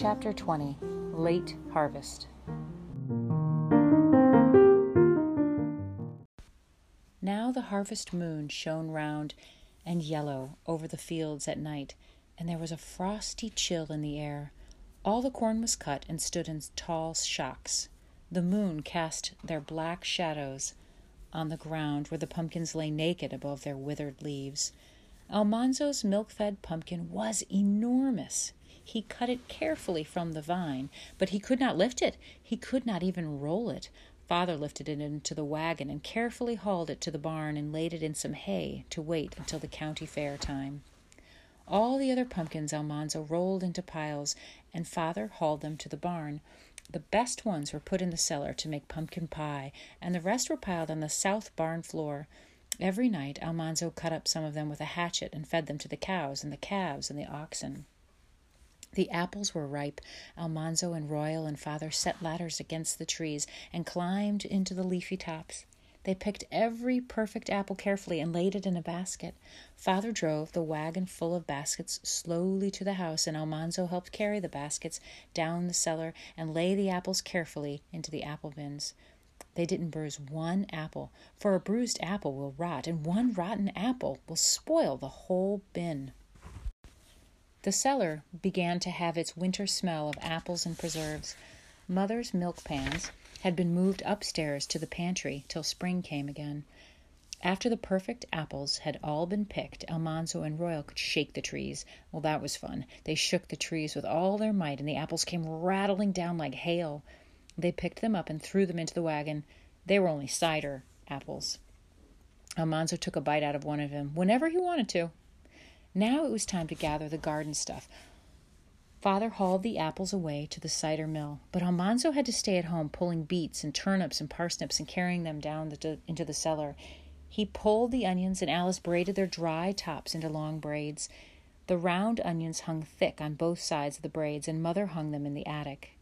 Chapter 20 Late Harvest. Now the harvest moon shone round and yellow over the fields at night, and there was a frosty chill in the air. All the corn was cut and stood in tall shocks. The moon cast their black shadows on the ground where the pumpkins lay naked above their withered leaves. Almanzo's milk fed pumpkin was enormous. He cut it carefully from the vine, but he could not lift it. He could not even roll it. Father lifted it into the wagon and carefully hauled it to the barn and laid it in some hay to wait until the county fair time. All the other pumpkins Almanzo rolled into piles, and Father hauled them to the barn. The best ones were put in the cellar to make pumpkin pie, and the rest were piled on the south barn floor. Every night Almanzo cut up some of them with a hatchet and fed them to the cows and the calves and the oxen. The apples were ripe. Almanzo and Royal and father set ladders against the trees and climbed into the leafy tops. They picked every perfect apple carefully and laid it in a basket. Father drove the wagon full of baskets slowly to the house, and Almanzo helped carry the baskets down the cellar and lay the apples carefully into the apple bins. They didn't bruise one apple, for a bruised apple will rot, and one rotten apple will spoil the whole bin. The cellar began to have its winter smell of apples and preserves. Mother's milk pans had been moved upstairs to the pantry till spring came again. After the perfect apples had all been picked, Almanzo and Royal could shake the trees. Well, that was fun. They shook the trees with all their might, and the apples came rattling down like hail. They picked them up and threw them into the wagon. They were only cider apples. Almanzo took a bite out of one of them whenever he wanted to. Now it was time to gather the garden stuff. Father hauled the apples away to the cider mill, but Almanzo had to stay at home pulling beets and turnips and parsnips and carrying them down the, into the cellar. He pulled the onions, and Alice braided their dry tops into long braids. The round onions hung thick on both sides of the braids, and Mother hung them in the attic.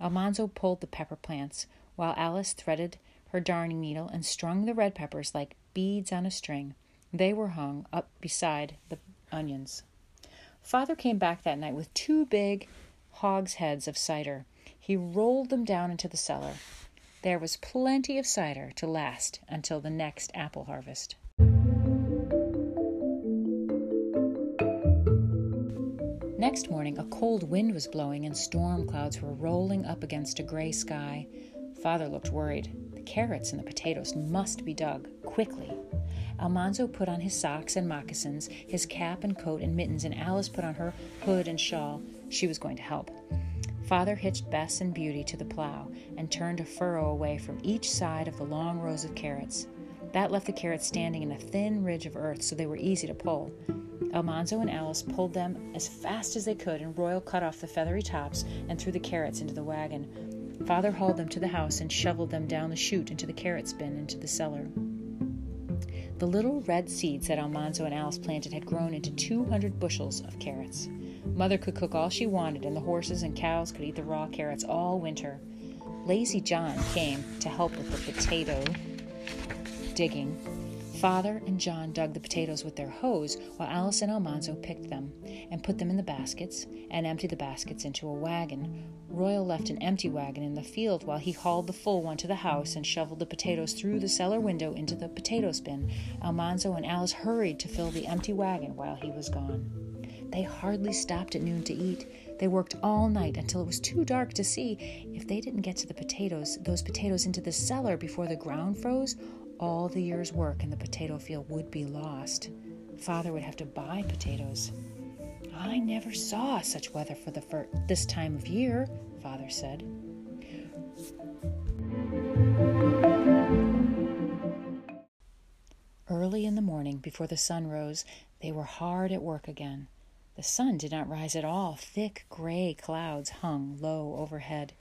Almanzo pulled the pepper plants, while Alice threaded her darning needle and strung the red peppers like beads on a string. They were hung up beside the onions. Father came back that night with two big hogsheads of cider. He rolled them down into the cellar. There was plenty of cider to last until the next apple harvest. Next morning, a cold wind was blowing and storm clouds were rolling up against a gray sky. Father looked worried. The carrots and the potatoes must be dug quickly. Almanzo put on his socks and moccasins, his cap and coat and mittens, and Alice put on her hood and shawl. She was going to help. Father hitched Bess and Beauty to the plow and turned a furrow away from each side of the long rows of carrots. That left the carrots standing in a thin ridge of earth so they were easy to pull. Almanzo and Alice pulled them as fast as they could, and Royal cut off the feathery tops and threw the carrots into the wagon. Father hauled them to the house and shoveled them down the chute into the carrots bin into the cellar. The little red seeds that Almanzo and Alice planted had grown into 200 bushels of carrots. Mother could cook all she wanted, and the horses and cows could eat the raw carrots all winter. Lazy John came to help with the potato digging. Father and John dug the potatoes with their hoes, while Alice and Almanzo picked them and put them in the baskets and emptied the baskets into a wagon. Royal left an empty wagon in the field while he hauled the full one to the house and shoveled the potatoes through the cellar window into the potato bin. Almanzo and Alice hurried to fill the empty wagon while he was gone. They hardly stopped at noon to eat. They worked all night until it was too dark to see. If they didn't get to the potatoes, those potatoes into the cellar before the ground froze, all the year's work in the potato field would be lost. Father would have to buy potatoes. I never saw such weather for the fir- this time of year, Father said. Early in the morning, before the sun rose, they were hard at work again. The sun did not rise at all. Thick gray clouds hung low overhead.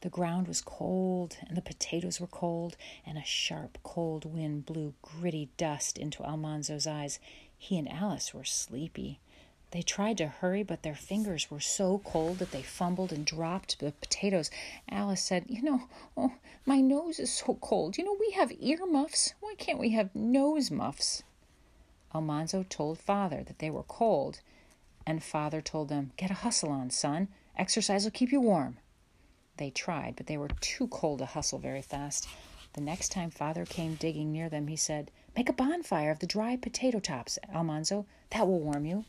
The ground was cold, and the potatoes were cold, and a sharp, cold wind blew gritty dust into Almanzo's eyes. He and Alice were sleepy. They tried to hurry, but their fingers were so cold that they fumbled and dropped the potatoes. Alice said, You know, oh, my nose is so cold. You know, we have ear muffs. Why can't we have nose muffs? Almanzo told father that they were cold, and father told them, Get a hustle on, son, Exercise will keep you warm. They tried, but they were too cold to hustle very fast. The next time father came digging near them, he said, Make a bonfire of the dry potato tops, Almanzo. That will warm you.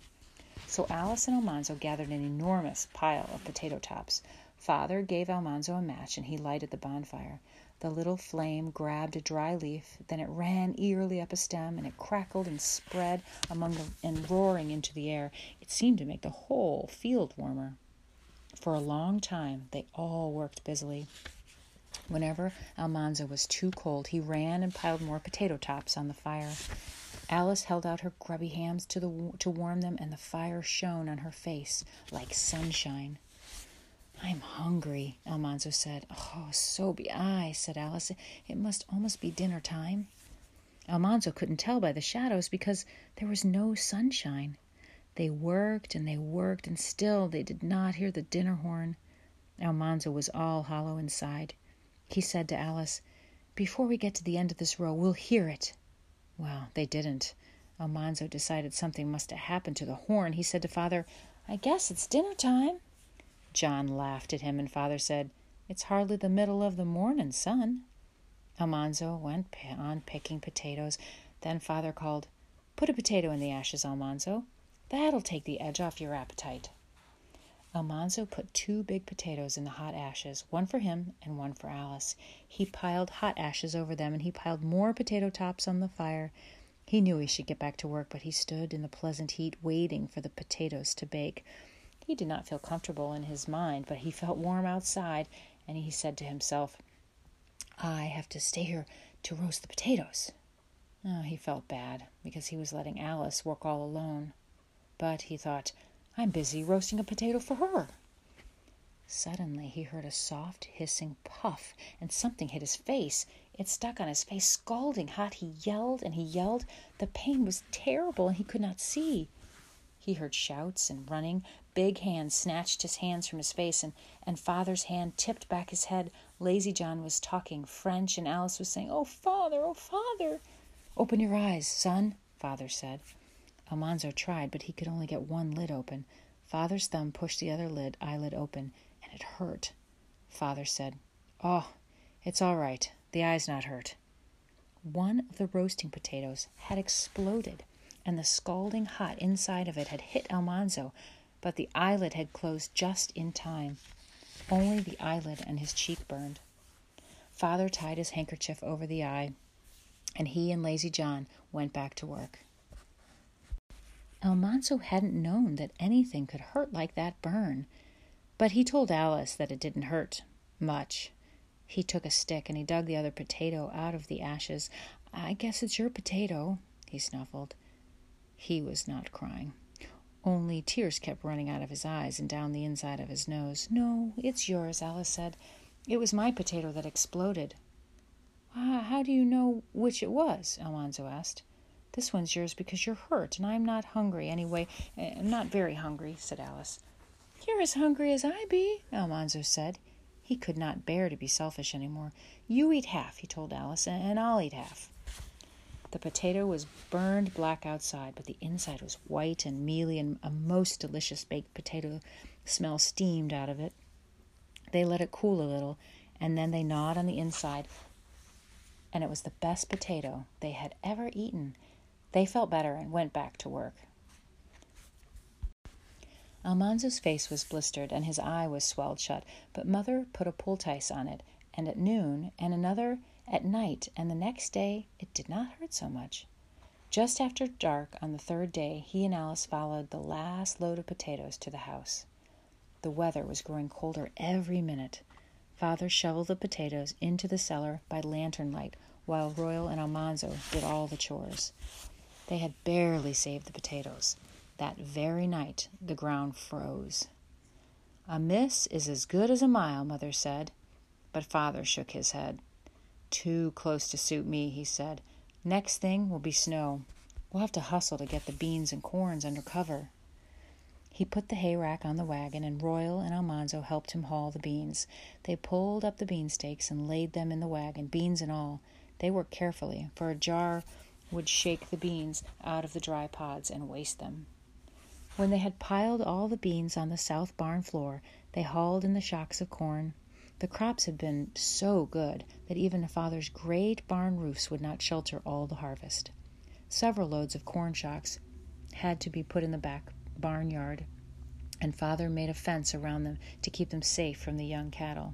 So Alice and Almanzo gathered an enormous pile of potato tops. Father gave Almanzo a match and he lighted the bonfire. The little flame grabbed a dry leaf, then it ran eagerly up a stem, and it crackled and spread among the, and roaring into the air. It seemed to make the whole field warmer. For a long time they all worked busily. Whenever Almanzo was too cold, he ran and piled more potato tops on the fire. Alice held out her grubby hands to the to warm them, and the fire shone on her face like sunshine. I'm hungry, Almanzo said. Oh, so be I, said Alice. It must almost be dinner time. Almanzo couldn't tell by the shadows because there was no sunshine. They worked and they worked, and still they did not hear the dinner horn. Almanzo was all hollow inside. He said to Alice, Before we get to the end of this row, we'll hear it. Well, they didn't. Almanzo decided something must have happened to the horn. He said to father, I guess it's dinner time. John laughed at him, and father said, It's hardly the middle of the morning, son. Almanzo went on picking potatoes. Then father called, Put a potato in the ashes, Almanzo. That'll take the edge off your appetite. Almanzo put two big potatoes in the hot ashes, one for him and one for Alice. He piled hot ashes over them, and he piled more potato tops on the fire. He knew he should get back to work, but he stood in the pleasant heat waiting for the potatoes to bake. He did not feel comfortable in his mind, but he felt warm outside, and he said to himself, I have to stay here to roast the potatoes. Oh, he felt bad because he was letting Alice work all alone. But he thought, I'm busy roasting a potato for her. Suddenly he heard a soft hissing puff, and something hit his face. It stuck on his face, scalding hot. He yelled and he yelled. The pain was terrible, and he could not see. He heard shouts and running. Big hands snatched his hands from his face, and, and father's hand tipped back his head. Lazy John was talking French, and Alice was saying, Oh, father, oh, father. Open your eyes, son, father said. Almanzo tried, but he could only get one lid open. Father's thumb pushed the other lid eyelid open, and it hurt. Father said, Oh, it's all right. The eye's not hurt. One of the roasting potatoes had exploded and the scalding hot inside of it had hit Almanzo, but the eyelid had closed just in time. Only the eyelid and his cheek burned. Father tied his handkerchief over the eye, and he and Lazy John went back to work. Almanzo hadn't known that anything could hurt like that burn, but he told Alice that it didn't hurt much. He took a stick and he dug the other potato out of the ashes. I guess it's your potato, he snuffled. He was not crying. Only tears kept running out of his eyes and down the inside of his nose. No, it's yours, Alice said. It was my potato that exploded. How do you know which it was? Almanzo asked. This one's yours because you're hurt, and I'm not hungry anyway. I'm eh, not very hungry, said Alice. You're as hungry as I be, Almanzo said. He could not bear to be selfish any more. You eat half, he told Alice, and I'll eat half. The potato was burned black outside, but the inside was white and mealy, and a most delicious baked potato smell steamed out of it. They let it cool a little, and then they gnawed on the inside, and it was the best potato they had ever eaten. They felt better and went back to work. Almanzo's face was blistered and his eye was swelled shut, but mother put a poultice on it, and at noon, and another at night, and the next day it did not hurt so much. Just after dark on the third day, he and Alice followed the last load of potatoes to the house. The weather was growing colder every minute. Father shoveled the potatoes into the cellar by lantern light, while Royal and Almanzo did all the chores. They had barely saved the potatoes. That very night, the ground froze. A miss is as good as a mile, Mother said. But Father shook his head. Too close to suit me, he said. Next thing will be snow. We'll have to hustle to get the beans and corns under cover. He put the hay rack on the wagon, and Royal and Almanzo helped him haul the beans. They pulled up the bean stakes and laid them in the wagon, beans and all. They worked carefully, for a jar would shake the beans out of the dry pods and waste them. When they had piled all the beans on the south barn floor, they hauled in the shocks of corn. The crops had been so good that even father's great barn roofs would not shelter all the harvest. Several loads of corn shocks had to be put in the back barnyard, and father made a fence around them to keep them safe from the young cattle.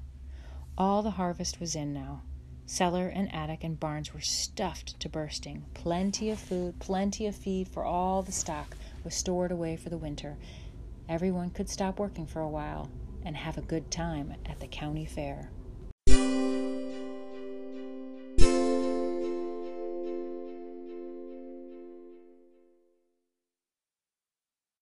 All the harvest was in now. Cellar and attic and barns were stuffed to bursting. Plenty of food, plenty of feed for all the stock was stored away for the winter. Everyone could stop working for a while and have a good time at the county fair.